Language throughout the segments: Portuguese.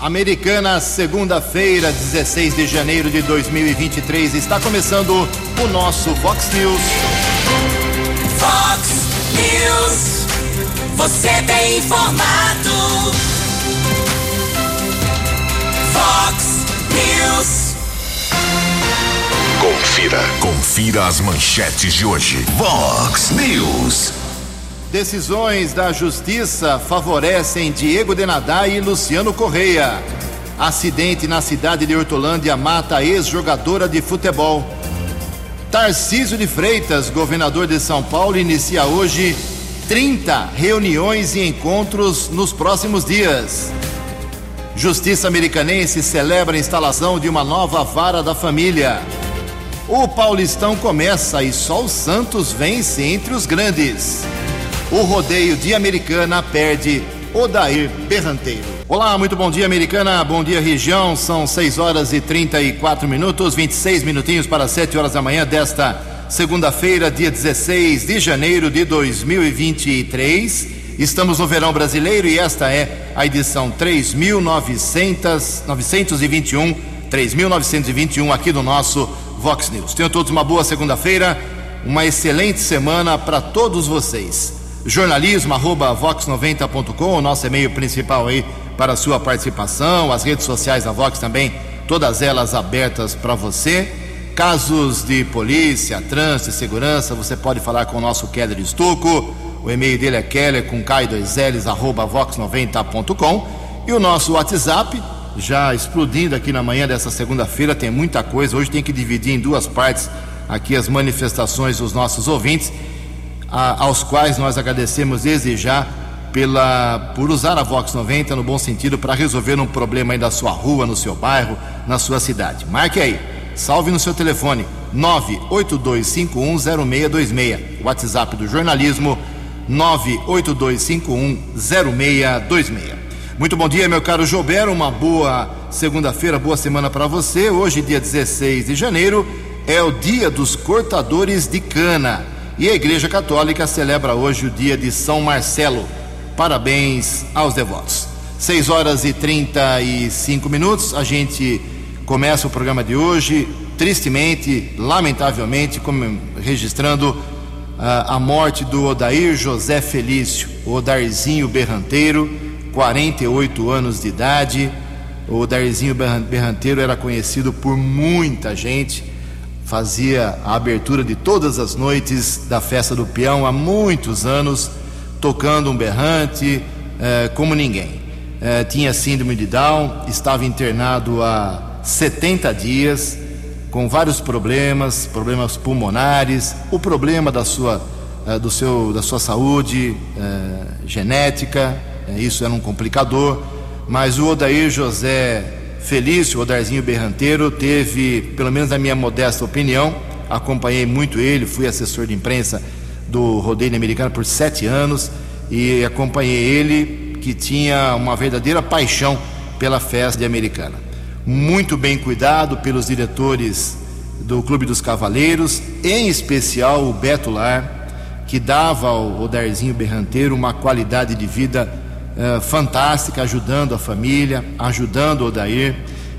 Americana, segunda-feira, 16 de janeiro de 2023. Está começando o nosso Fox News. Fox News. Você tem informado. Fox News. Confira. Confira as manchetes de hoje. Fox News. Decisões da Justiça favorecem Diego Denadá e Luciano Correia. Acidente na cidade de Hortolândia mata ex-jogadora de futebol. Tarcísio de Freitas, governador de São Paulo, inicia hoje 30 reuniões e encontros nos próximos dias. Justiça Americanense celebra a instalação de uma nova vara da família. O Paulistão começa e só o Santos vence entre os grandes. O rodeio de Americana perde Odair Berranteiro. Olá, muito bom dia, Americana. Bom dia, região. São 6 horas e 34 minutos, 26 minutinhos para 7 horas da manhã desta segunda-feira, dia 16 de janeiro de 2023. Estamos no verão brasileiro e esta é a edição 3921, 3921 aqui do nosso Vox News. Tenham todos uma boa segunda-feira, uma excelente semana para todos vocês jornalismo arroba vox90.com, o nosso e-mail principal aí para a sua participação, as redes sociais da Vox também, todas elas abertas para você. Casos de polícia, trânsito segurança, você pode falar com o nosso Keller Estuco. O e-mail dele é keller com k2ls arroba vox90.com e o nosso WhatsApp, já explodindo aqui na manhã dessa segunda-feira, tem muita coisa. Hoje tem que dividir em duas partes aqui as manifestações dos nossos ouvintes a, aos quais nós agradecemos desde já pela, por usar a Vox 90 no bom sentido para resolver um problema aí da sua rua, no seu bairro, na sua cidade. Marque aí, salve no seu telefone 982510626, WhatsApp do jornalismo 982510626. Muito bom dia, meu caro Joubert, uma boa segunda-feira, boa semana para você. Hoje, dia 16 de janeiro, é o dia dos cortadores de cana. E a Igreja Católica celebra hoje o dia de São Marcelo. Parabéns aos devotos. 6 horas e 35 minutos. A gente começa o programa de hoje, tristemente, lamentavelmente, registrando uh, a morte do Odair José Felício, Odarzinho Berranteiro, 48 anos de idade. O Odarzinho Berranteiro era conhecido por muita gente fazia a abertura de todas as noites da festa do peão há muitos anos, tocando um berrante eh, como ninguém. Eh, tinha síndrome de Down, estava internado há 70 dias, com vários problemas, problemas pulmonares, o problema da sua, eh, do seu, da sua saúde genética, isso era um complicador, mas o Odair José Felício, o Odarzinho Berranteiro, teve, pelo menos na minha modesta opinião, acompanhei muito ele, fui assessor de imprensa do rodeio americano por sete anos e acompanhei ele que tinha uma verdadeira paixão pela festa de americana. Muito bem cuidado pelos diretores do Clube dos Cavaleiros, em especial o Beto Lar, que dava ao Odarzinho Berranteiro uma qualidade de vida eh, fantástica, ajudando a família, ajudando o Odair,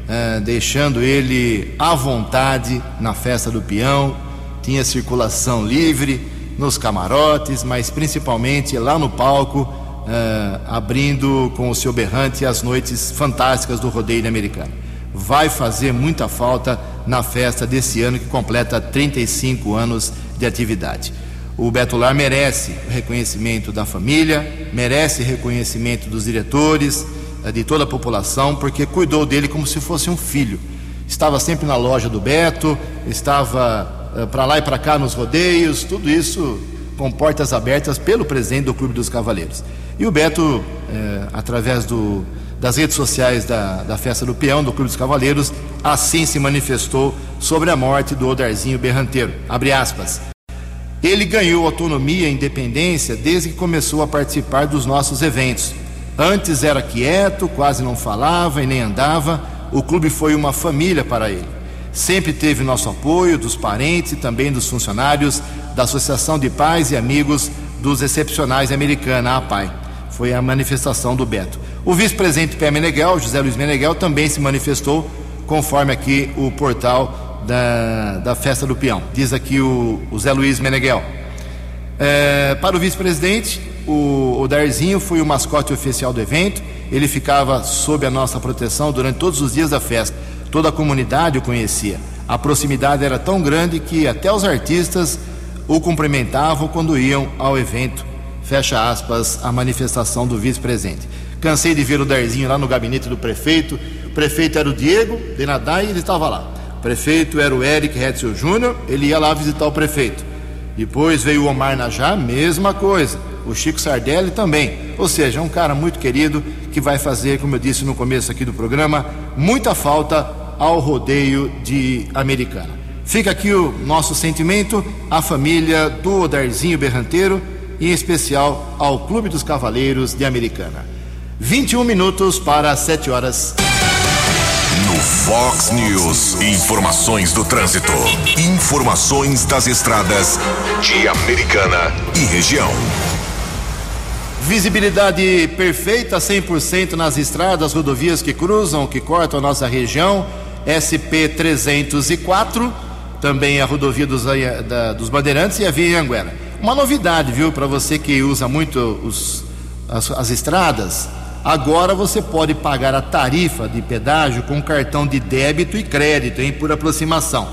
uh, deixando ele à vontade na festa do peão. Tinha circulação livre nos camarotes, mas principalmente lá no palco, uh, abrindo com o seu berrante as noites fantásticas do rodeio americano. Vai fazer muita falta na festa desse ano que completa 35 anos de atividade. O Beto Lar merece reconhecimento da família, merece reconhecimento dos diretores, eh, de toda a população, porque cuidou dele como se fosse um filho. Estava sempre na loja do Beto, estava uh, para lá e para cá nos rodeios, tudo isso com portas abertas pelo presidente do Clube dos Cavaleiros. E o Beto, eh, através do, das redes sociais da, da Festa do Peão, do Clube dos Cavaleiros, assim se manifestou sobre a morte do Odarzinho Berranteiro. Abre aspas. Ele ganhou autonomia e independência desde que começou a participar dos nossos eventos. Antes era quieto, quase não falava e nem andava. O clube foi uma família para ele. Sempre teve nosso apoio dos parentes e também dos funcionários da Associação de Pais e Amigos dos Excepcionais Americana, a APAI. Foi a manifestação do Beto. O vice-presidente Pé Meneghel, José Luiz Meneghel, também se manifestou, conforme aqui o portal da, da Festa do Peão. Diz aqui o, o Zé Luiz Meneghel. É, para o vice-presidente, o, o Darzinho foi o mascote oficial do evento. Ele ficava sob a nossa proteção durante todos os dias da festa. Toda a comunidade o conhecia. A proximidade era tão grande que até os artistas o cumprimentavam quando iam ao evento. Fecha aspas a manifestação do vice-presidente. Cansei de ver o Darzinho lá no gabinete do prefeito. O prefeito era o Diego Denadai e ele estava lá. Prefeito era o Eric Hetzel Júnior, ele ia lá visitar o prefeito. Depois veio o Omar Najá, mesma coisa. O Chico Sardelli também. Ou seja, é um cara muito querido que vai fazer, como eu disse no começo aqui do programa, muita falta ao rodeio de Americana. Fica aqui o nosso sentimento à família do Odarzinho Berranteiro e em especial ao Clube dos Cavaleiros de Americana. 21 minutos para 7 horas. Fox News, informações do trânsito. Informações das estradas de Americana e região. Visibilidade perfeita, 100% nas estradas, rodovias que cruzam, que cortam a nossa região. SP 304, também a rodovia dos, da, dos Bandeirantes e a Via Anguera. Uma novidade, viu, para você que usa muito os, as, as estradas, agora você pode pagar a tarifa de pedágio com cartão de débito e crédito, hein, por aproximação.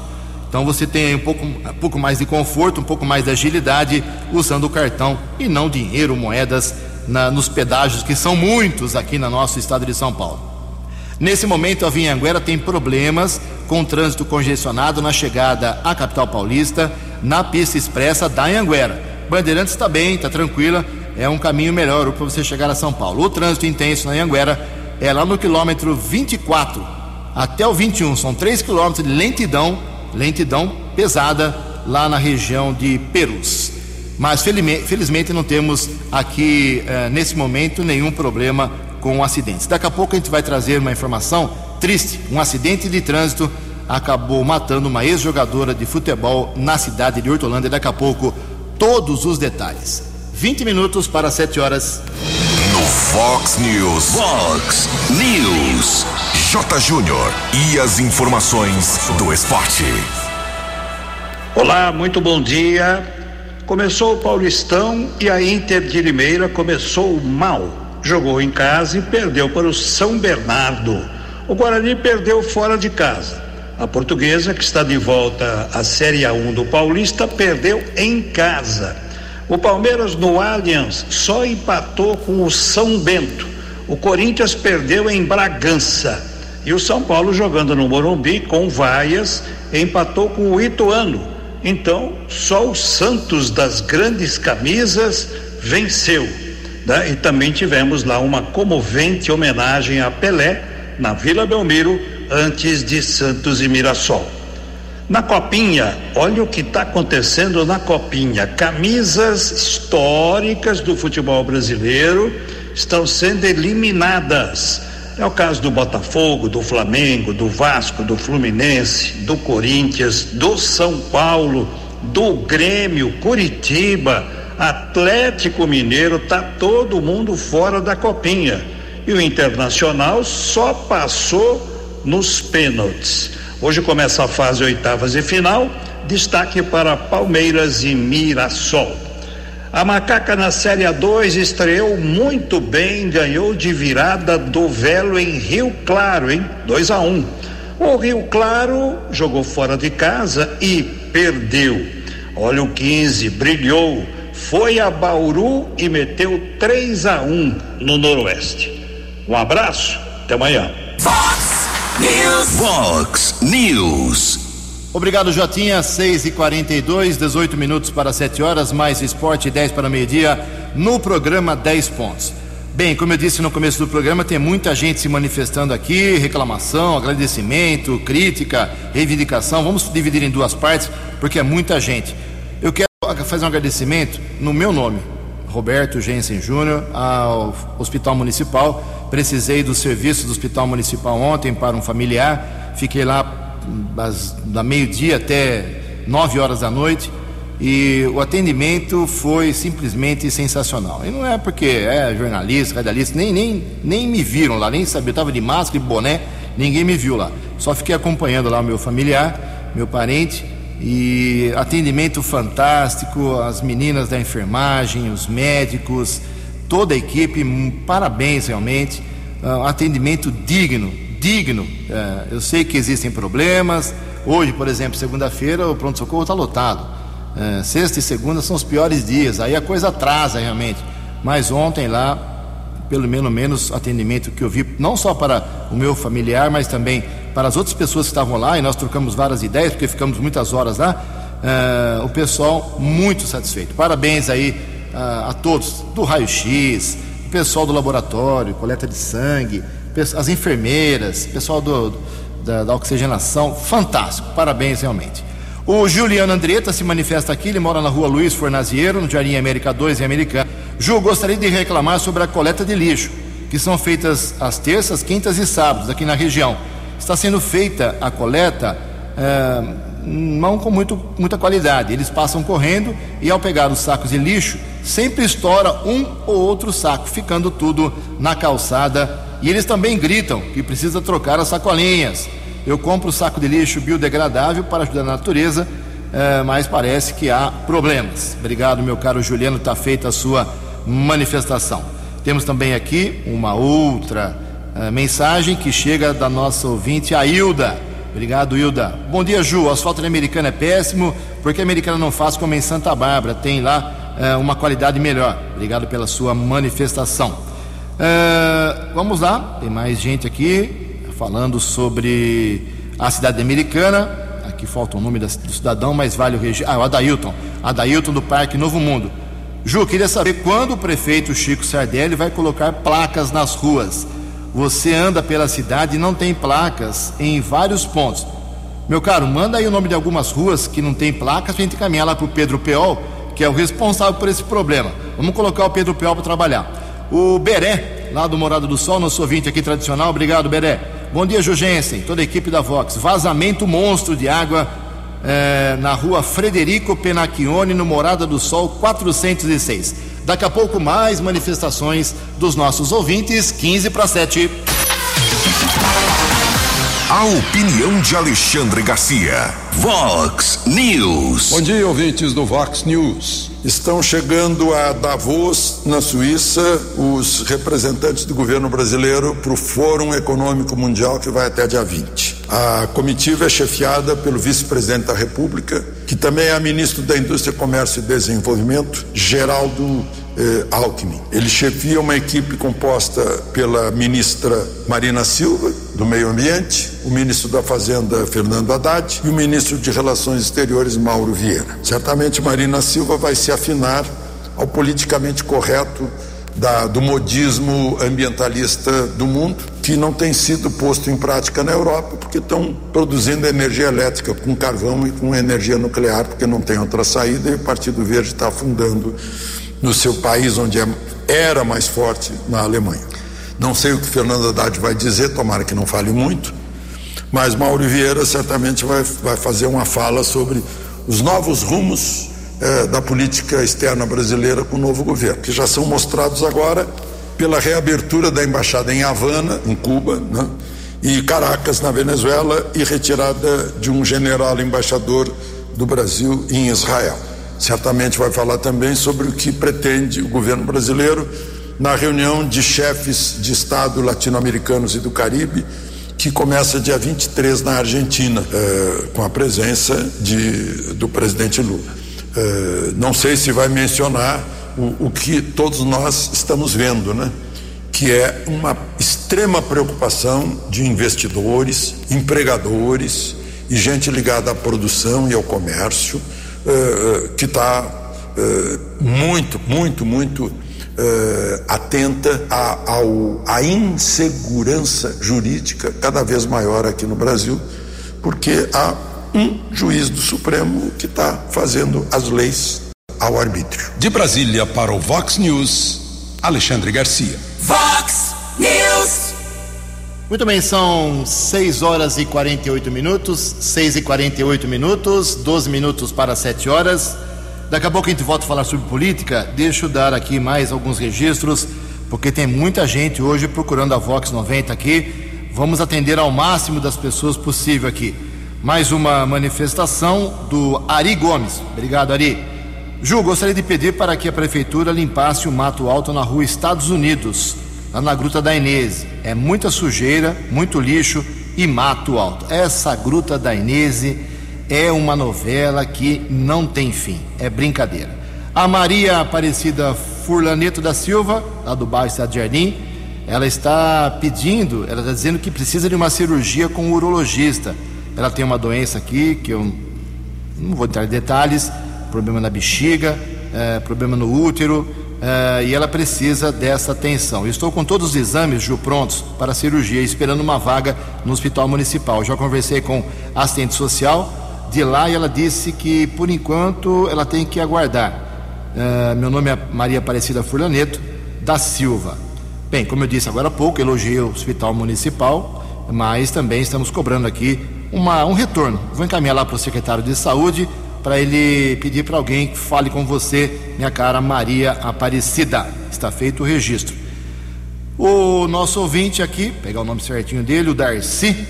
Então você tem um pouco, um pouco mais de conforto, um pouco mais de agilidade usando o cartão e não dinheiro, moedas na, nos pedágios, que são muitos aqui no nosso estado de São Paulo. Nesse momento, a Vinhanguera tem problemas com trânsito congestionado na chegada à capital paulista, na pista expressa da Anhanguera. Bandeirantes está bem, está tranquila, é um caminho melhor para você chegar a São Paulo. O trânsito intenso na Anhanguera é lá no quilômetro 24 até o 21, são 3 quilômetros de lentidão, lentidão pesada lá na região de Perus. Mas felizmente não temos aqui eh, nesse momento nenhum problema com acidentes. Daqui a pouco a gente vai trazer uma informação triste: um acidente de trânsito acabou matando uma ex-jogadora de futebol na cidade de Hortolândia. Daqui a pouco, todos os detalhes. 20 minutos para 7 horas. No Fox News. Fox News. J. Júnior. E as informações do esporte. Olá, muito bom dia. Começou o Paulistão e a Inter de Limeira começou mal jogou em casa e perdeu para o São Bernardo. O Guarani perdeu fora de casa. A portuguesa, que está de volta à Série A1 do Paulista, perdeu em casa. O Palmeiras no Allianz só empatou com o São Bento. O Corinthians perdeu em Bragança. E o São Paulo jogando no Morumbi com vaias empatou com o Ituano. Então, só o Santos das grandes camisas venceu. Né? E também tivemos lá uma comovente homenagem a Pelé na Vila Belmiro antes de Santos e Mirassol. Na Copinha, olha o que está acontecendo na Copinha. Camisas históricas do futebol brasileiro estão sendo eliminadas. É o caso do Botafogo, do Flamengo, do Vasco, do Fluminense, do Corinthians, do São Paulo, do Grêmio, Curitiba Atlético Mineiro tá todo mundo fora da copinha. E o Internacional só passou nos pênaltis. Hoje começa a fase oitavas e final. Destaque para Palmeiras e Mirassol. A Macaca na Série A2 estreou muito bem, ganhou de virada do Velo em Rio Claro, hein? 2 a 1. Um. O Rio Claro jogou fora de casa e perdeu. Olha o 15, brilhou foi a Bauru e meteu 3 a 1 no Noroeste. Um abraço, até amanhã. Fox News. Fox News. Obrigado, Jotinha. 6 e 42 18 minutos para 7 horas, mais esporte 10 para meio-dia, no programa 10 pontos. Bem, como eu disse no começo do programa, tem muita gente se manifestando aqui, reclamação, agradecimento, crítica, reivindicação. Vamos dividir em duas partes, porque é muita gente. Eu quero fazer um agradecimento no meu nome, Roberto Jensen Júnior, ao Hospital Municipal. Precisei do serviço do Hospital Municipal ontem para um familiar. Fiquei lá das, da meio-dia até nove horas da noite e o atendimento foi simplesmente sensacional. E não é porque é jornalista, radialista, nem, nem, nem me viram lá, nem sabia. Eu estava de máscara e boné, ninguém me viu lá. Só fiquei acompanhando lá o meu familiar, meu parente, e atendimento fantástico, as meninas da enfermagem, os médicos, toda a equipe, parabéns realmente. Uh, atendimento digno, digno. Uh, eu sei que existem problemas. Hoje, por exemplo, segunda-feira, o pronto-socorro está lotado é, sexta e segunda são os piores dias, aí a coisa atrasa realmente. Mas ontem lá, pelo menos, menos atendimento que eu vi, não só para o meu familiar, mas também para as outras pessoas que estavam lá, e nós trocamos várias ideias, porque ficamos muitas horas lá, é, o pessoal muito satisfeito. Parabéns aí a, a todos, do raio-x, o pessoal do laboratório, coleta de sangue, as enfermeiras, pessoal do, da, da oxigenação, fantástico, parabéns realmente. O Juliano Andretta se manifesta aqui, ele mora na rua Luiz Fornaziero, no Jardim América 2, em Americana. Ju, gostaria de reclamar sobre a coleta de lixo, que são feitas às terças, quintas e sábados aqui na região. Está sendo feita a coleta é, não com muito, muita qualidade. Eles passam correndo e, ao pegar os sacos de lixo, sempre estoura um ou outro saco, ficando tudo na calçada. E eles também gritam que precisa trocar as sacolinhas. Eu compro saco de lixo biodegradável para ajudar a natureza, é, mas parece que há problemas. Obrigado, meu caro Juliano, está feita a sua manifestação. Temos também aqui uma outra mensagem que chega da nossa ouvinte, a Hilda. Obrigado, Hilda. Bom dia, Ju. O asfalto na Americana é péssimo, porque a Americana não faz como em Santa Bárbara, tem lá é, uma qualidade melhor. Obrigado pela sua manifestação. É, vamos lá, tem mais gente aqui falando sobre a cidade americana. Aqui falta o nome do cidadão, mas vale o registro. Ah, o Adailton. Adailton do Parque Novo Mundo. Ju, queria saber quando o prefeito Chico Sardelli vai colocar placas nas ruas. Você anda pela cidade e não tem placas em vários pontos. Meu caro, manda aí o nome de algumas ruas que não tem placas para gente caminhar lá para o Pedro Peol, que é o responsável por esse problema. Vamos colocar o Pedro Peol para trabalhar. O Beré, lá do Morado do Sol, nosso ouvinte aqui tradicional. Obrigado, Beré. Bom dia, Jugensen, toda a equipe da Vox. Vazamento monstro de água é, na rua Frederico Penacchione, no Morada do Sol 406. Daqui a pouco, mais manifestações dos nossos ouvintes, 15 para 7. A opinião de Alexandre Garcia. Vox News. Bom dia, ouvintes do Vox News. Estão chegando a Davos, na Suíça, os representantes do governo brasileiro para o Fórum Econômico Mundial que vai até dia 20. A comitiva é chefiada pelo vice-presidente da República, que também é ministro da Indústria, Comércio e Desenvolvimento, Geraldo eh, Alckmin. Ele chefia uma equipe composta pela ministra Marina Silva, do Meio Ambiente, o ministro da Fazenda, Fernando Haddad, e o ministro de Relações Exteriores, Mauro Vieira. Certamente Marina Silva vai se afinar ao politicamente correto da, do modismo ambientalista do mundo, que não tem sido posto em prática na Europa, porque estão produzindo energia elétrica com carvão e com energia nuclear, porque não tem outra saída, e o Partido Verde está afundando no seu país, onde é, era mais forte, na Alemanha. Não sei o que Fernando Haddad vai dizer, tomara que não fale muito, mas Mauro Vieira certamente vai, vai fazer uma fala sobre os novos rumos eh, da política externa brasileira com o novo governo, que já são mostrados agora pela reabertura da embaixada em Havana, em Cuba, né? e Caracas, na Venezuela, e retirada de um general embaixador do Brasil em Israel certamente vai falar também sobre o que pretende o governo brasileiro na reunião de chefes de Estado latino-americanos e do Caribe, que começa dia 23 na Argentina, eh, com a presença de, do presidente Lula. Eh, não sei se vai mencionar o, o que todos nós estamos vendo, né? que é uma extrema preocupação de investidores, empregadores e gente ligada à produção e ao comércio uh, que está uh, muito, muito, muito uh, atenta à, ao, à insegurança jurídica cada vez maior aqui no Brasil, porque há um juiz do Supremo que está fazendo as leis ao arbítrio. De Brasília para o Vox News, Alexandre Garcia. Vox News. Muito bem, são 6 horas e 48 minutos, 6 e 48 minutos, 12 minutos para 7 horas. Daqui a pouco a gente volta a falar sobre política. Deixa eu dar aqui mais alguns registros, porque tem muita gente hoje procurando a Vox 90 aqui. Vamos atender ao máximo das pessoas possível aqui. Mais uma manifestação do Ari Gomes. Obrigado, Ari. Ju, gostaria de pedir para que a prefeitura limpasse o mato alto na rua Estados Unidos, lá na Gruta da Inês. É muita sujeira, muito lixo e mato alto. Essa Gruta da Inês é uma novela que não tem fim. É brincadeira. A Maria Aparecida Furlaneto da Silva, lá do bairro Estado Jardim, ela está pedindo, ela está dizendo que precisa de uma cirurgia com um urologista ela tem uma doença aqui que eu não vou entrar em detalhes, problema na bexiga, é, problema no útero, é, e ela precisa dessa atenção. Estou com todos os exames, Ju, prontos para a cirurgia, esperando uma vaga no hospital municipal. Já conversei com a assistente social de lá e ela disse que, por enquanto, ela tem que aguardar. É, meu nome é Maria Aparecida Furlaneto da Silva. Bem, como eu disse agora há pouco, elogiei o hospital municipal, mas também estamos cobrando aqui uma, um retorno. Vou encaminhar lá para o secretário de saúde para ele pedir para alguém que fale com você, minha cara Maria Aparecida. Está feito o registro. O nosso ouvinte aqui, pegar o nome certinho dele, o Darcy,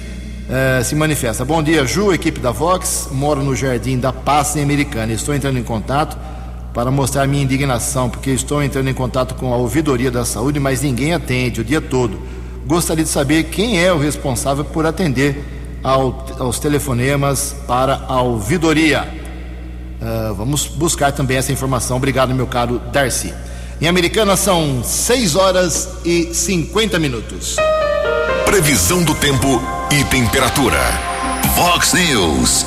eh, se manifesta. Bom dia, Ju, equipe da Vox. Moro no Jardim da Paz em Americana. Estou entrando em contato para mostrar minha indignação, porque estou entrando em contato com a ouvidoria da saúde, mas ninguém atende o dia todo. Gostaria de saber quem é o responsável por atender ao, aos telefonemas para a ouvidoria. Uh, vamos buscar também essa informação. Obrigado, meu caro Darcy. Em Americana são 6 horas e 50 minutos. Previsão do tempo e temperatura. Vox News.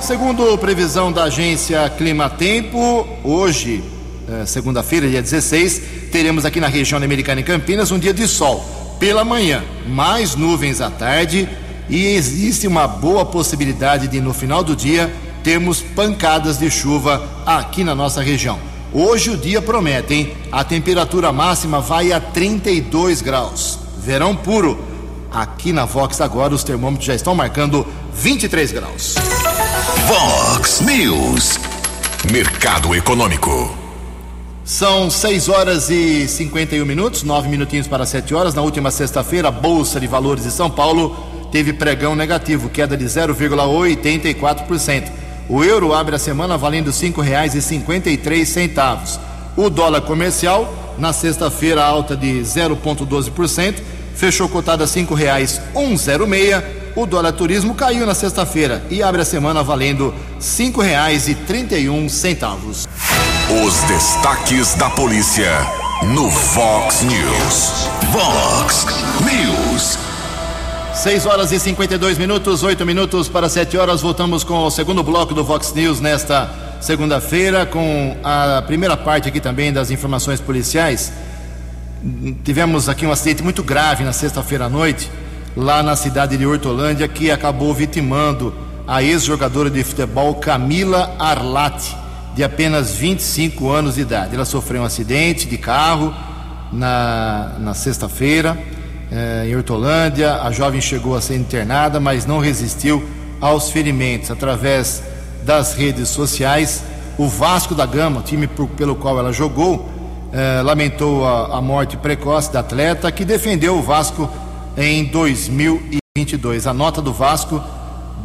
Segundo previsão da agência Clima Tempo, hoje, eh, segunda-feira, dia 16, teremos aqui na região americana e Campinas um dia de sol pela manhã, mais nuvens à tarde e existe uma boa possibilidade de no final do dia termos pancadas de chuva aqui na nossa região. Hoje o dia promete, hein? A temperatura máxima vai a 32 graus. Verão puro. Aqui na Vox agora os termômetros já estão marcando 23 graus. Vox News. Mercado Econômico. São 6 horas e 51 minutos, 9 minutinhos para 7 horas. Na última sexta-feira, a Bolsa de Valores de São Paulo teve pregão negativo, queda de 0,84%. O euro abre a semana valendo R$ 5,53. O dólar comercial, na sexta-feira, alta de 0,12%, fechou cotada R$ 5,106. O dólar turismo caiu na sexta-feira e abre a semana valendo R$ 5,31. Os destaques da polícia no Vox News. Vox News. 6 horas e 52 minutos, 8 minutos para 7 horas. Voltamos com o segundo bloco do Vox News nesta segunda-feira, com a primeira parte aqui também das informações policiais. Tivemos aqui um acidente muito grave na sexta-feira à noite, lá na cidade de Hortolândia, que acabou vitimando a ex-jogadora de futebol Camila Arlati, de apenas 25 anos de idade. Ela sofreu um acidente de carro na, na sexta-feira é, em Hortolândia. A jovem chegou a ser internada, mas não resistiu aos ferimentos. Através das redes sociais, o Vasco da Gama, time por, pelo qual ela jogou, é, lamentou a, a, morte precoce da atleta que defendeu o Vasco em 2022. A nota do Vasco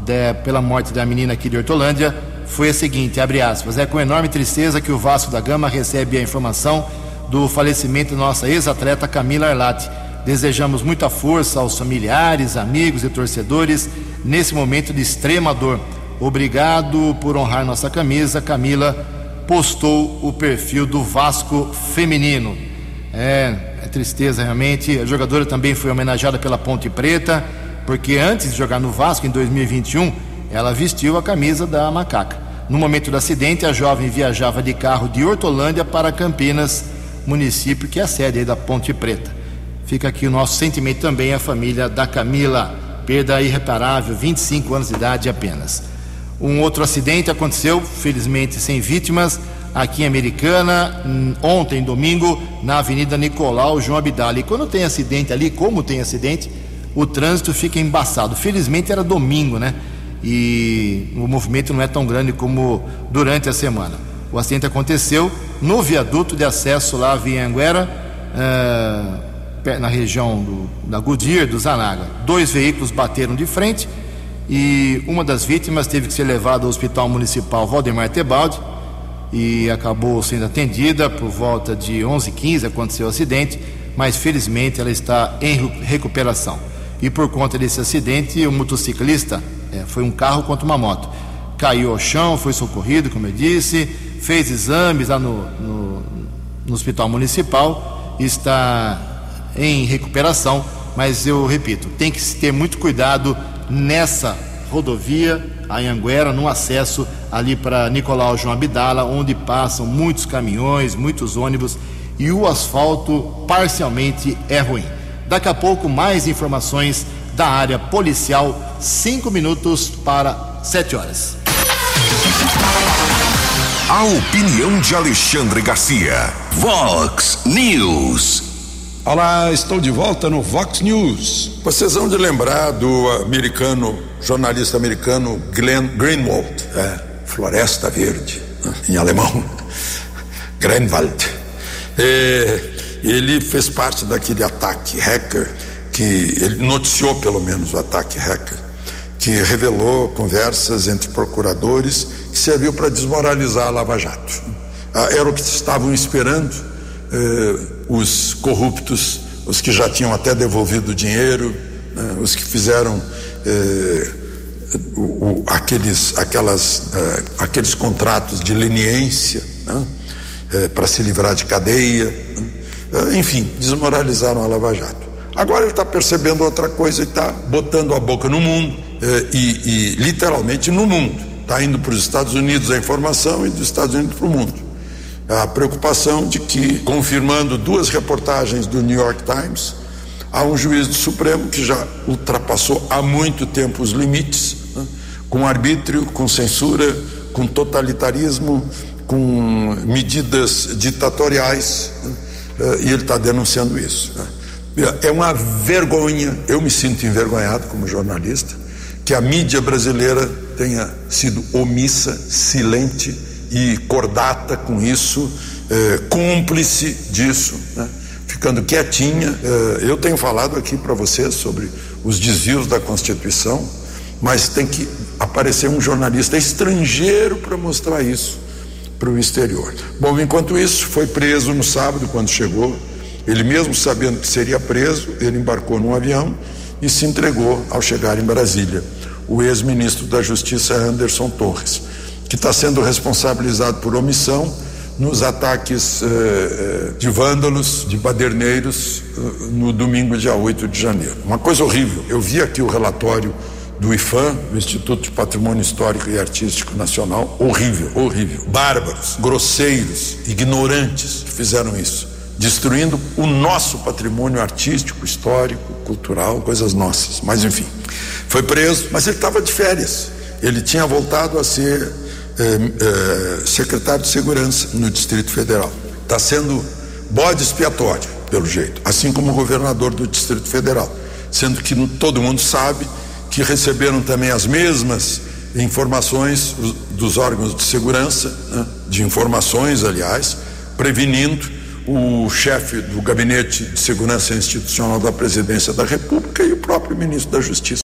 de, pela morte da menina aqui de Hortolândia foi a seguinte, abre aspas, é com enorme tristeza que o Vasco da Gama recebe a informação do falecimento da nossa ex-atleta Camila Arlati Desejamos muita força aos familiares, amigos e torcedores nesse momento de extrema dor. Obrigado por honrar nossa camisa. Camila postou o perfil do Vasco feminino. É, é tristeza realmente. A jogadora também foi homenageada pela Ponte Preta, porque antes de jogar no Vasco em 2021, ela vestiu a camisa da macaca. No momento do acidente, a jovem viajava de carro de Hortolândia para Campinas, município que é a sede da Ponte Preta. Fica aqui o nosso sentimento também à família da Camila. Perda irreparável, 25 anos de idade apenas. Um outro acidente aconteceu, felizmente sem vítimas, aqui em Americana, hum, ontem, domingo, na Avenida Nicolau João Abdala. E quando tem acidente ali, como tem acidente, o trânsito fica embaçado. Felizmente era domingo, né? E o movimento não é tão grande como durante a semana. O acidente aconteceu no viaduto de acesso lá via Anguera, uh, na região do, da Goodyear, do Zanaga. Dois veículos bateram de frente e uma das vítimas teve que ser levada ao Hospital Municipal Valdemar Tebaldi e acabou sendo atendida por volta de 11h15 aconteceu o acidente, mas felizmente ela está em recuperação. E por conta desse acidente, o motociclista, é, foi um carro contra uma moto, caiu ao chão, foi socorrido, como eu disse, fez exames lá no, no, no Hospital Municipal, está em recuperação, mas eu repito, tem que ter muito cuidado nessa rodovia, a Anhanguera, no acesso ali para Nicolau João Abdala, onde passam muitos caminhões, muitos ônibus e o asfalto parcialmente é ruim. Daqui a pouco, mais informações da área policial, cinco minutos para sete horas. A opinião de Alexandre Garcia. Vox News. Olá, estou de volta no Vox News. Vocês vão de lembrar do americano, jornalista americano Glenn Greenwald, é, Floresta Verde, em alemão, Greenwald. É, ele fez parte daquele ataque hacker que ele noticiou pelo menos o ataque hacker que revelou conversas entre procuradores que serviu para desmoralizar a Lava Jato. Ah, era o que estavam esperando eh, os corruptos, os que já tinham até devolvido dinheiro, né, os que fizeram eh, o, o, aqueles, aquelas, eh, aqueles contratos de leniência né, eh, para se livrar de cadeia, né, eh, enfim, desmoralizaram a Lava Jato. Agora ele está percebendo outra coisa e está botando a boca no mundo eh, e, e literalmente no mundo. Está indo para os Estados Unidos a informação e dos Estados Unidos para o mundo a preocupação de que, confirmando duas reportagens do New York Times, há um juiz do Supremo que já ultrapassou há muito tempo os limites, né, com arbítrio, com censura, com totalitarismo, com medidas ditatoriais, né, eh, e ele está denunciando isso. Né. É uma vergonha, eu me sinto envergonhado como jornalista, que a mídia brasileira tenha sido omissa, silente e cordata com isso, é, cúmplice disso, né? ficando quietinha. É, eu tenho falado aqui para vocês sobre os desvios da Constituição, mas tem que aparecer um jornalista estrangeiro para mostrar isso para o exterior. Bom, enquanto isso, foi preso no sábado, quando chegou. Ele mesmo sabendo que seria preso, ele embarcou num avião e se entregou ao chegar em Brasília. O ex-ministro da Justiça, Anderson Torres que está sendo responsabilizado por omissão nos ataques eh, eh, de vândalos, de baderneiros, eh, no domingo, dia 8 de janeiro. Uma coisa horrível. Eu vi aqui o relatório do IFAM, do Instituto de Patrimônio Histórico e Artístico Nacional. Horrível, horrível. Bárbaros, grosseiros, ignorantes que fizeram isso, destruindo o nosso patrimônio artístico, histórico, cultural, coisas nossas. Mas enfim, foi preso, mas ele estava de férias. Ele tinha voltado a ser é, é, secretário de Segurança no Distrito Federal. Está sendo bode expiatório, pelo jeito, assim como o governador do Distrito Federal. Sendo que todo mundo sabe que receberam também as mesmas informações dos órgãos de segurança, né, de informações, aliás, prevenindo o chefe do Gabinete de Segurança Institucional da Presidência da República e o próprio ministro da Justiça.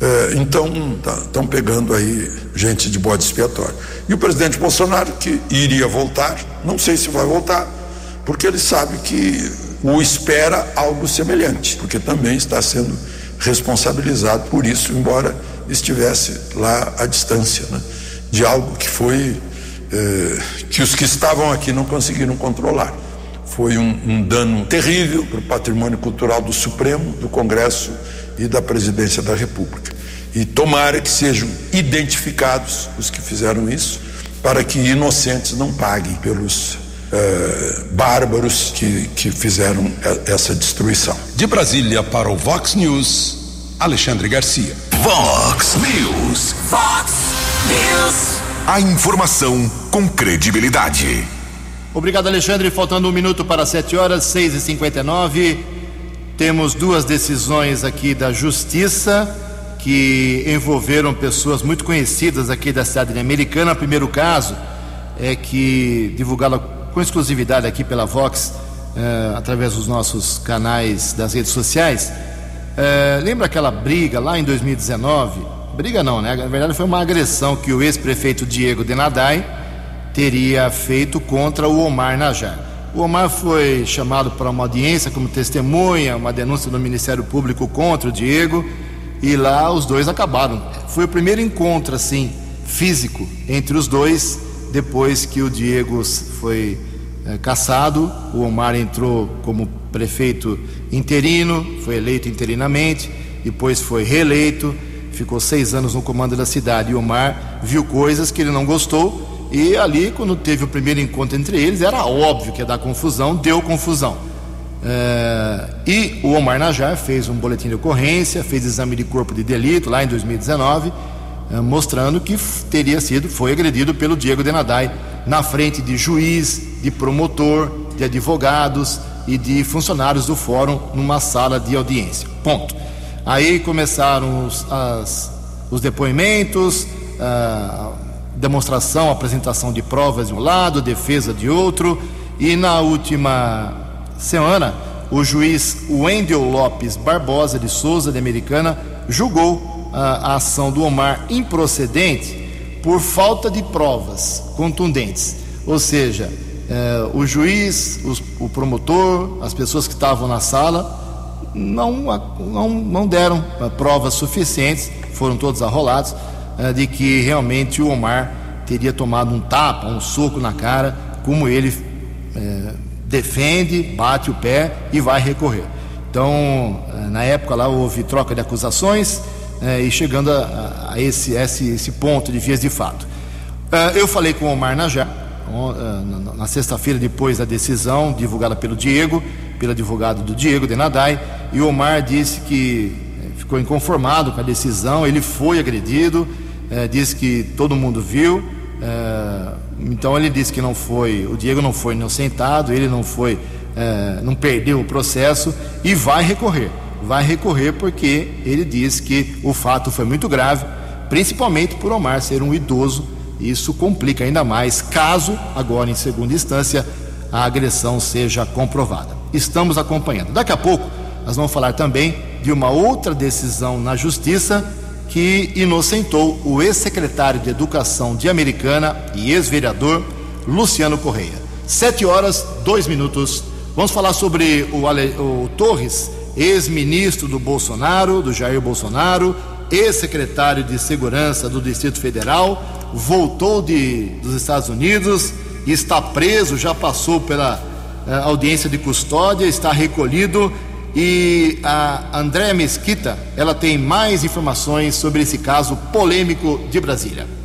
É, então, estão tá, pegando aí gente de bode expiatório. E o presidente Bolsonaro, que iria voltar, não sei se vai voltar, porque ele sabe que o espera algo semelhante, porque também está sendo responsabilizado por isso, embora estivesse lá à distância, né, de algo que foi é, que os que estavam aqui não conseguiram controlar. Foi um, um dano terrível para o patrimônio cultural do Supremo, do Congresso e da presidência da República. E tomara que sejam identificados os que fizeram isso, para que inocentes não paguem pelos uh, bárbaros que, que fizeram essa destruição. De Brasília para o Vox News, Alexandre Garcia. Vox News. Vox News. A informação com credibilidade. Obrigado, Alexandre. Faltando um minuto para sete horas, seis e cinquenta e nove. Temos duas decisões aqui da Justiça que envolveram pessoas muito conhecidas aqui da cidade americana. O primeiro caso é que, divulgada com exclusividade aqui pela Vox, eh, através dos nossos canais das redes sociais, eh, lembra aquela briga lá em 2019? Briga não, né? Na verdade foi uma agressão que o ex-prefeito Diego Denadai teria feito contra o Omar Najar. O Omar foi chamado para uma audiência como testemunha, uma denúncia do Ministério Público contra o Diego, e lá os dois acabaram. Foi o primeiro encontro assim físico entre os dois depois que o Diego foi é, cassado. O Omar entrou como prefeito interino, foi eleito interinamente, depois foi reeleito, ficou seis anos no comando da cidade. E o Omar viu coisas que ele não gostou e ali, quando teve o primeiro encontro entre eles, era óbvio que ia dar confusão, deu confusão. É, e o Omar Najar fez um boletim de ocorrência, fez exame de corpo de delito lá em 2019, é, mostrando que teria sido, foi agredido pelo Diego Denadai na frente de juiz, de promotor, de advogados e de funcionários do fórum numa sala de audiência. Ponto. Aí começaram os, as, os depoimentos, a demonstração, apresentação de provas de um lado, defesa de outro, e na última semana o juiz Wendel Lopes Barbosa de Souza, de Americana, julgou a, a ação do Omar improcedente por falta de provas contundentes. Ou seja, eh, o juiz, os, o promotor, as pessoas que estavam na sala não, não, não deram eh, provas suficientes, foram todos arrolados, eh, de que realmente o Omar teria tomado um tapa, um soco na cara, como ele eh, defende, bate o pé e vai recorrer. Então, eh, na época lá houve troca de acusações, é, e chegando a, a esse, esse, esse, ponto de vias de fato. Uh, eu falei com o Omar Najá, uh, na, sexta-feira, depois da decisão divulgada pelo Diego, pelo advogado do Diego Denadai, e o Omar disse que eh, ficou inconformado com a decisão, ele foi agredido, uh, disse que todo mundo viu, então ele disse que não foi, o Diego não foi inocentado, ele não foi, não perdeu o processo e vai recorrer vai recorrer porque ele diz que o fato foi muito grave, principalmente por Omar ser um idoso. Isso complica ainda mais caso, agora em segunda instância, a agressão seja comprovada. Estamos acompanhando. Daqui a pouco, nós vamos falar também de uma outra decisão na Justiça que inocentou o ex-secretário de Educação de Americana e ex-vereador Luciano Correia. Sete horas, dois minutos. Vamos falar sobre o, Ale... o Torres ex-ministro do Bolsonaro, do Jair Bolsonaro, ex-secretário de Segurança do Distrito Federal, voltou de, dos Estados Unidos está preso, já passou pela uh, audiência de custódia, está recolhido e a Andréa Mesquita, ela tem mais informações sobre esse caso polêmico de Brasília.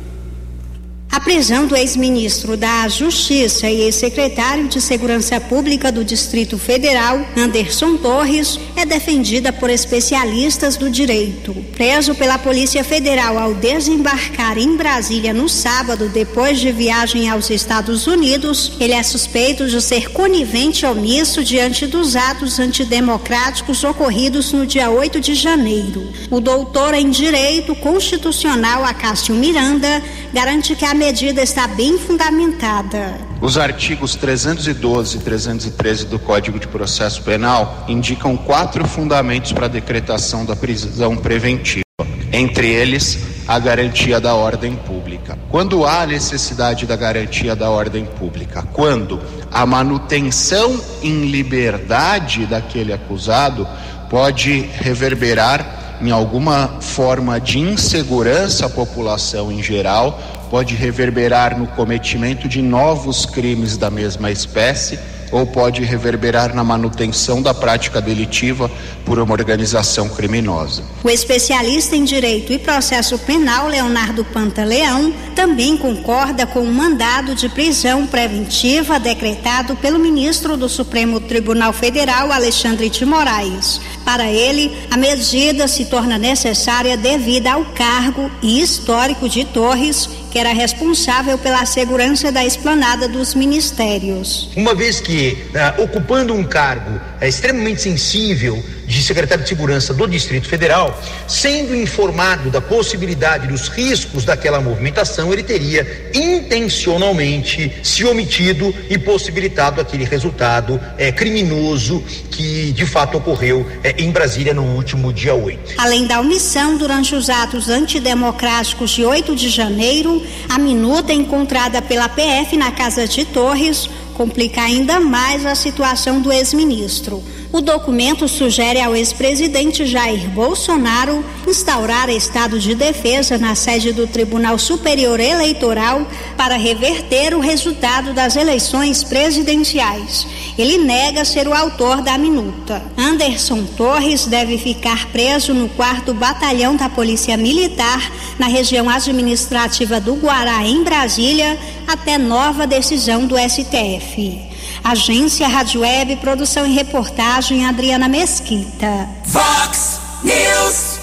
A prisão do ex-ministro da Justiça e ex-secretário de Segurança Pública do Distrito Federal, Anderson Torres, é defendida por especialistas do direito. Preso pela Polícia Federal ao desembarcar em Brasília no sábado, depois de viagem aos Estados Unidos, ele é suspeito de ser conivente omisso diante dos atos antidemocráticos ocorridos no dia 8 de janeiro. O doutor em Direito Constitucional Acácio Miranda garante que a medida está bem fundamentada. Os artigos 312 e 313 do Código de Processo Penal indicam quatro fundamentos para a decretação da prisão preventiva. Entre eles, a garantia da ordem pública. Quando há necessidade da garantia da ordem pública? Quando a manutenção em liberdade daquele acusado pode reverberar em alguma forma de insegurança à população em geral pode reverberar no cometimento de novos crimes da mesma espécie ou pode reverberar na manutenção da prática delitiva por uma organização criminosa. O especialista em direito e processo penal Leonardo Pantaleão também concorda com o mandado de prisão preventiva decretado pelo ministro do Supremo Tribunal Federal Alexandre de Moraes. Para ele, a medida se torna necessária devido ao cargo e histórico de Torres, que era responsável pela segurança da esplanada dos ministérios. Uma vez que, uh, ocupando um cargo uh, extremamente sensível, de secretário de Segurança do Distrito Federal, sendo informado da possibilidade dos riscos daquela movimentação, ele teria intencionalmente se omitido e possibilitado aquele resultado é, criminoso que de fato ocorreu é, em Brasília no último dia 8. Além da omissão durante os atos antidemocráticos de 8 de janeiro, a minuta encontrada pela PF na casa de Torres complica ainda mais a situação do ex-ministro. O documento sugere ao ex-presidente Jair Bolsonaro instaurar estado de defesa na sede do Tribunal Superior Eleitoral para reverter o resultado das eleições presidenciais. Ele nega ser o autor da minuta. Anderson Torres deve ficar preso no quarto batalhão da Polícia Militar, na região administrativa do Guará, em Brasília, até nova decisão do STF. Agência Rádio Web, produção e reportagem Adriana Mesquita. Fox News.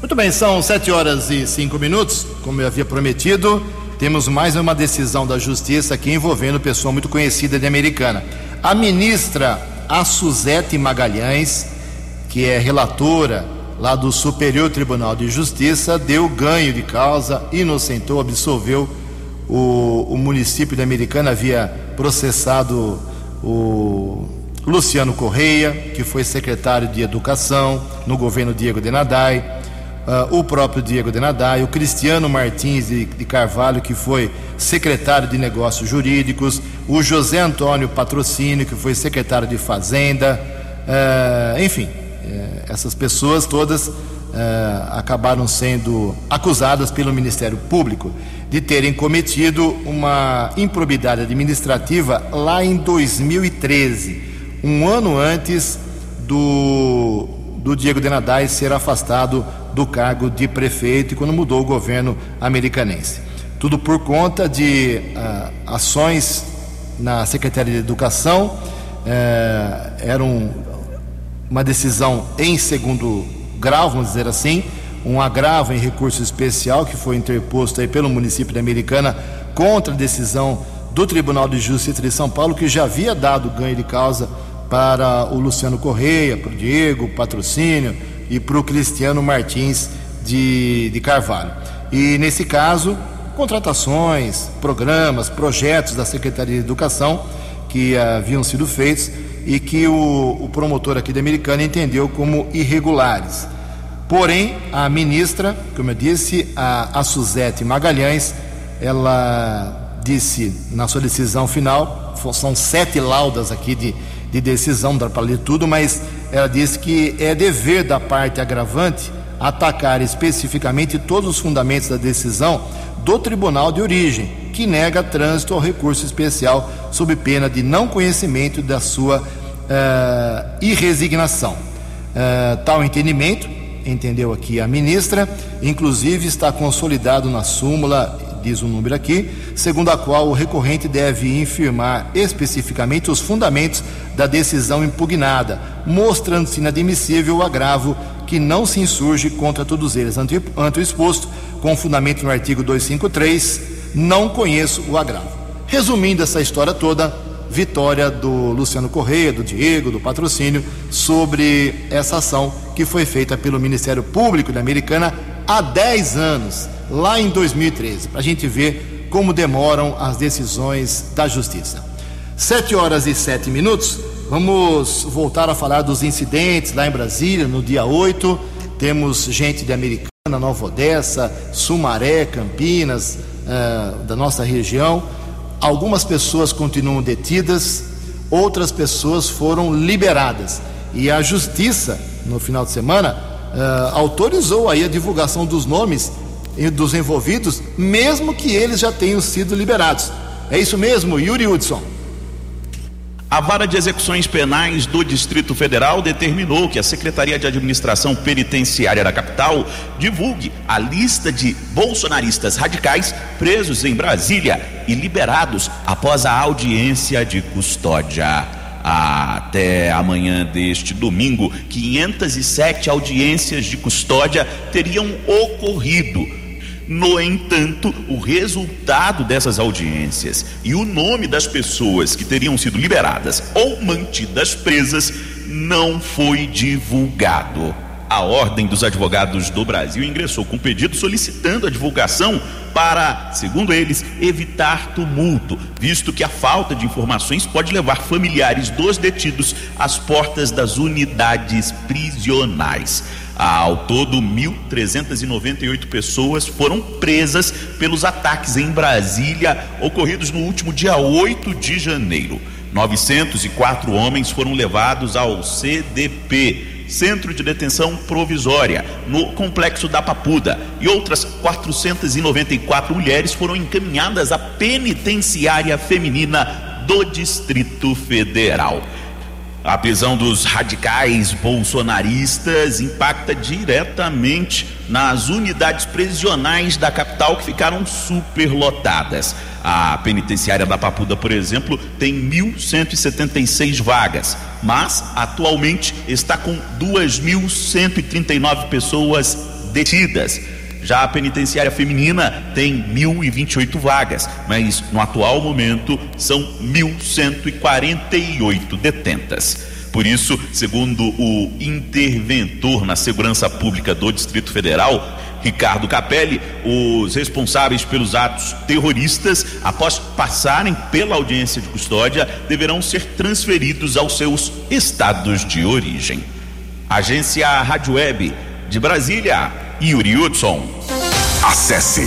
Muito bem, são sete horas e cinco minutos. Como eu havia prometido, temos mais uma decisão da Justiça aqui envolvendo pessoa muito conhecida de Americana. A ministra a Suzete Magalhães, que é relatora lá do Superior Tribunal de Justiça, deu ganho de causa, inocentou, absolveu o, o município de Americana havia processado o Luciano Correia, que foi secretário de Educação no governo Diego Denadai, uh, o próprio Diego Denadai, o Cristiano Martins de, de, Carvalho, que foi secretário de Negócios Jurídicos, o José Antônio Patrocínio, que foi secretário de Fazenda, uh, enfim, uh, essas pessoas todas acabaram sendo acusadas pelo Ministério Público de terem cometido uma improbidade administrativa lá em 2013, um ano antes do, do Diego Denadai ser afastado do cargo de prefeito e quando mudou o governo americanense. Tudo por conta de uh, ações na Secretaria de Educação, uh, era um, uma decisão em segundo grau, vamos dizer assim, um agravo em recurso especial que foi interposto aí pelo município de Americana contra a decisão do Tribunal de Justiça de São Paulo, que já havia dado ganho de causa para o Luciano Correia, para o Diego Patrocínio e para o Cristiano Martins de, de Carvalho. E nesse caso, contratações, programas, projetos da Secretaria de Educação que haviam sido feitos e que o, o promotor aqui da Americana entendeu como irregulares. Porém, a ministra, como eu disse, a, a Suzete Magalhães, ela disse na sua decisão final, são sete laudas aqui de, de decisão, dá para ler tudo, mas ela disse que é dever da parte agravante atacar especificamente todos os fundamentos da decisão do tribunal de origem, que nega trânsito ao recurso especial sob pena de não conhecimento da sua uh, irresignação. Uh, tal entendimento entendeu aqui a ministra, inclusive está consolidado na súmula, diz o número aqui, segundo a qual o recorrente deve infirmar especificamente os fundamentos da decisão impugnada, mostrando-se inadmissível o agravo que não se insurge contra todos eles. Ante, ante o exposto, com fundamento no artigo 253, não conheço o agravo. Resumindo essa história toda, vitória do Luciano Correia, do Diego, do patrocínio, sobre essa ação que foi feita pelo Ministério Público da Americana há 10 anos, lá em 2013, para a gente ver como demoram as decisões da Justiça. Sete horas e sete minutos, vamos voltar a falar dos incidentes lá em Brasília, no dia 8. Temos gente de Americana, Nova Odessa, Sumaré, Campinas, uh, da nossa região algumas pessoas continuam detidas, outras pessoas foram liberadas. E a justiça, no final de semana, uh, autorizou aí a divulgação dos nomes dos envolvidos, mesmo que eles já tenham sido liberados. É isso mesmo, Yuri Hudson. A Vara de Execuções Penais do Distrito Federal determinou que a Secretaria de Administração Penitenciária da capital divulgue a lista de bolsonaristas radicais presos em Brasília e liberados após a audiência de custódia. Até amanhã deste domingo, 507 audiências de custódia teriam ocorrido no entanto, o resultado dessas audiências e o nome das pessoas que teriam sido liberadas ou mantidas presas não foi divulgado. A Ordem dos Advogados do Brasil ingressou com pedido solicitando a divulgação para, segundo eles, evitar tumulto, visto que a falta de informações pode levar familiares dos detidos às portas das unidades prisionais. Ao todo, 1.398 pessoas foram presas pelos ataques em Brasília ocorridos no último dia 8 de janeiro. 904 homens foram levados ao CDP, Centro de Detenção Provisória, no complexo da Papuda, e outras 494 mulheres foram encaminhadas à penitenciária feminina do Distrito Federal. A prisão dos radicais bolsonaristas impacta diretamente nas unidades prisionais da capital que ficaram superlotadas. A penitenciária da Papuda, por exemplo, tem 1.176 vagas, mas atualmente está com 2.139 pessoas detidas. Já a penitenciária feminina tem 1.028 vagas, mas no atual momento são 1.148 detentas. Por isso, segundo o interventor na segurança pública do Distrito Federal, Ricardo Capelli, os responsáveis pelos atos terroristas, após passarem pela audiência de custódia, deverão ser transferidos aos seus estados de origem. Agência Rádio Web de Brasília, Yuri Hudson. Acesse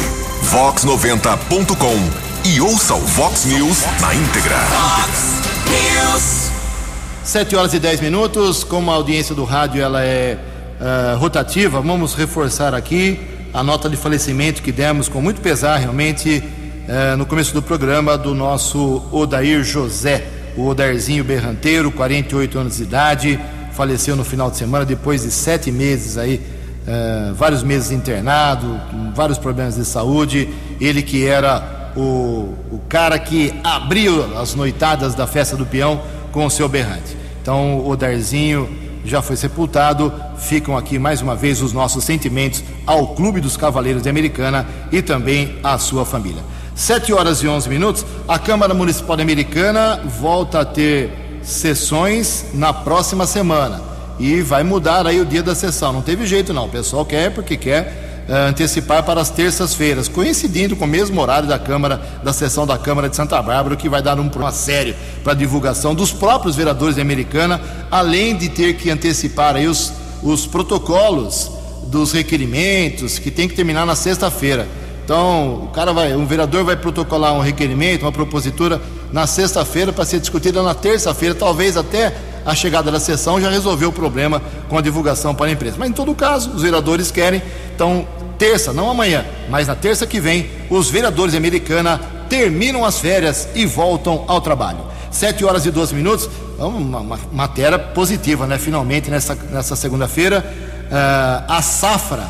vox90.com e ouça o Vox News na íntegra. Fox News. 7 horas e 10 minutos. Como a audiência do rádio ela é uh, rotativa, vamos reforçar aqui a nota de falecimento que demos com muito pesar, realmente, uh, no começo do programa, do nosso Odair José, o Odarzinho Berranteiro, 48 anos de idade, faleceu no final de semana depois de sete meses aí. Uh, vários meses internado, com vários problemas de saúde. Ele que era o, o cara que abriu as noitadas da festa do peão com o seu berrante. Então, o Darzinho já foi sepultado. Ficam aqui mais uma vez os nossos sentimentos ao Clube dos Cavaleiros de Americana e também à sua família. 7 horas e 11 minutos. A Câmara Municipal de Americana volta a ter sessões na próxima semana e vai mudar aí o dia da sessão. Não teve jeito não. O pessoal quer porque quer uh, antecipar para as terças-feiras, coincidindo com o mesmo horário da Câmara, da sessão da Câmara de Santa Bárbara, que vai dar um problema sério para a divulgação dos próprios vereadores de Americana, além de ter que antecipar aí os, os protocolos dos requerimentos que tem que terminar na sexta-feira. Então, o cara vai, um vereador vai protocolar um requerimento, uma propositura na sexta-feira para ser discutida na terça-feira, talvez até a chegada da sessão já resolveu o problema com a divulgação para a empresa. Mas em todo caso, os vereadores querem, então terça, não amanhã, mas na terça que vem, os vereadores de Americana terminam as férias e voltam ao trabalho. 7 horas e 12 minutos, uma, uma matéria positiva, né? Finalmente, nessa, nessa segunda-feira, uh, a safra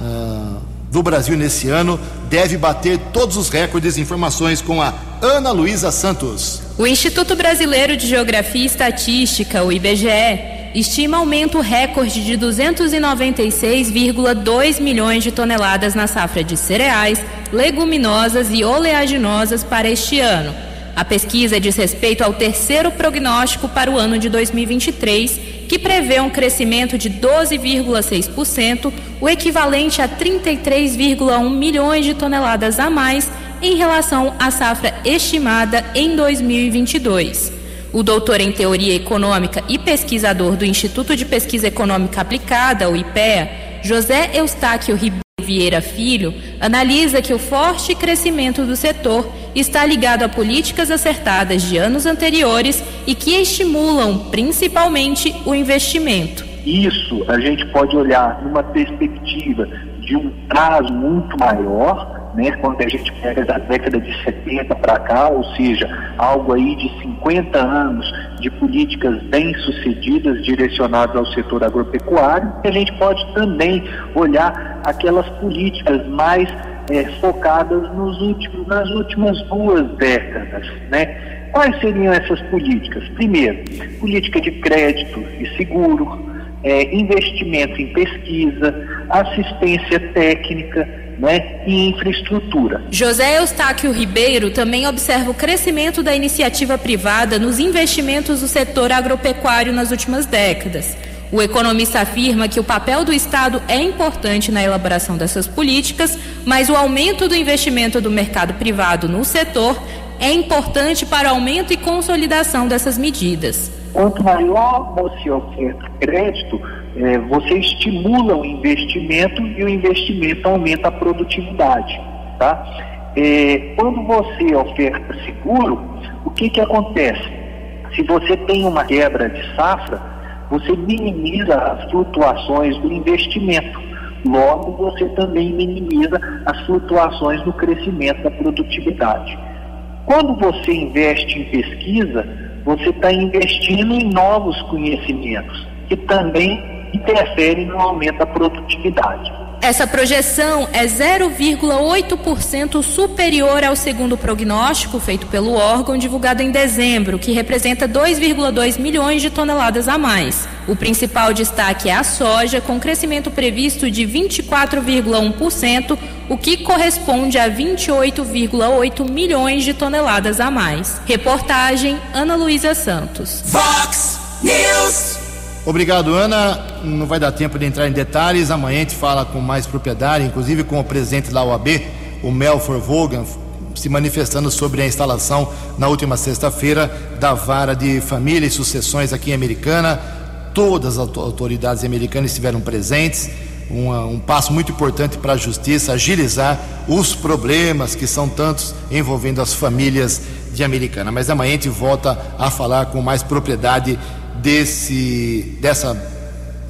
uh, do Brasil nesse ano deve bater todos os recordes. Informações com a Ana Luísa Santos. O Instituto Brasileiro de Geografia e Estatística, o IBGE, estima aumento recorde de 296,2 milhões de toneladas na safra de cereais, leguminosas e oleaginosas para este ano. A pesquisa diz respeito ao terceiro prognóstico para o ano de 2023, que prevê um crescimento de 12,6%, o equivalente a 33,1 milhões de toneladas a mais em relação à safra estimada em 2022. O doutor em Teoria Econômica e pesquisador do Instituto de Pesquisa Econômica Aplicada, o IPEA, José Eustáquio Ribeiro Vieira Filho, analisa que o forte crescimento do setor está ligado a políticas acertadas de anos anteriores e que estimulam principalmente o investimento. Isso a gente pode olhar numa perspectiva de um prazo muito maior né, quando a gente pega da década de 70 para cá, ou seja, algo aí de 50 anos de políticas bem-sucedidas direcionadas ao setor agropecuário, a gente pode também olhar aquelas políticas mais é, focadas nos últimos, nas últimas duas décadas, né? Quais seriam essas políticas? Primeiro, política de crédito e seguro, é, investimento em pesquisa, assistência técnica, né, e infraestrutura. José Eustáquio Ribeiro também observa o crescimento da iniciativa privada nos investimentos do setor agropecuário nas últimas décadas. O economista afirma que o papel do Estado é importante na elaboração dessas políticas, mas o aumento do investimento do mercado privado no setor é importante para o aumento e consolidação dessas medidas. Quanto maior você oferta crédito, é, você estimula o investimento e o investimento aumenta a produtividade. Tá? É, quando você oferta seguro, o que, que acontece? Se você tem uma quebra de safra, você minimiza as flutuações do investimento. Logo, você também minimiza as flutuações do crescimento da produtividade. Quando você investe em pesquisa, você está investindo em novos conhecimentos, que também interferem no aumento da produtividade. Essa projeção é 0,8% superior ao segundo prognóstico feito pelo órgão divulgado em dezembro, que representa 2,2 milhões de toneladas a mais. O principal destaque é a soja, com crescimento previsto de 24,1%, o que corresponde a 28,8 milhões de toneladas a mais. Reportagem Ana Luísa Santos. Fox News. Obrigado, Ana. Não vai dar tempo de entrar em detalhes. Amanhã a gente fala com mais propriedade, inclusive com o presidente da OAB, o Melfor Vogan, se manifestando sobre a instalação na última sexta-feira da vara de família e sucessões aqui em Americana. Todas as autoridades americanas estiveram presentes. um passo muito importante para a justiça agilizar os problemas que são tantos envolvendo as famílias de Americana. Mas amanhã a gente volta a falar com mais propriedade desse, dessa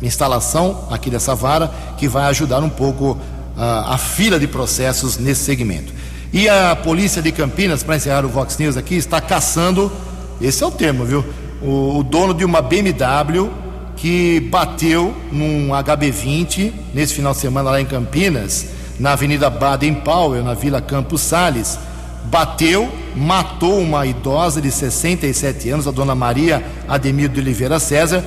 instalação aqui dessa vara, que vai ajudar um pouco a, a fila de processos nesse segmento. E a polícia de Campinas, para encerrar o Vox News aqui, está caçando, esse é o termo, viu? O, o dono de uma BMW que bateu num HB20 nesse final de semana lá em Campinas, na Avenida Baden Powell, na Vila Campos Sales bateu, matou uma idosa de 67 anos, a dona Maria Ademir de Oliveira César,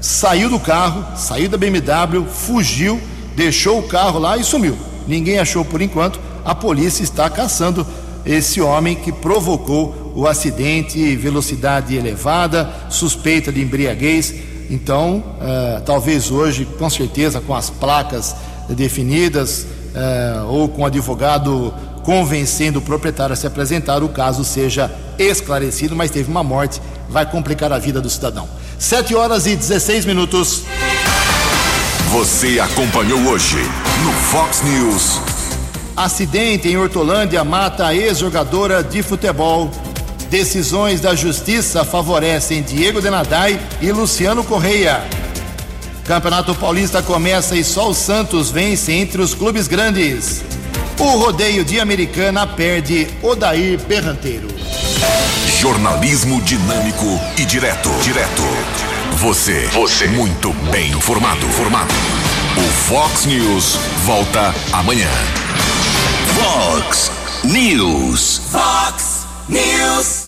saiu do carro, saiu da BMW, fugiu, deixou o carro lá e sumiu. Ninguém achou por enquanto. A polícia está caçando esse homem que provocou o acidente, velocidade elevada, suspeita de embriaguez. Então, uh, talvez hoje, com certeza, com as placas definidas uh, ou com advogado convencendo o proprietário a se apresentar, o caso seja esclarecido, mas teve uma morte, vai complicar a vida do cidadão. 7 horas e 16 minutos. Você acompanhou hoje no Fox News. Acidente em Hortolândia mata a ex-jogadora de futebol. Decisões da justiça favorecem Diego Denadai e Luciano Correia. Campeonato Paulista começa e só o Santos vence entre os clubes grandes. O rodeio de Americana perde Odair Berranteiro. Jornalismo dinâmico e direto. Direto. Você. Você. Muito bem informado. Formado. O Fox News volta amanhã. Fox News. Fox News.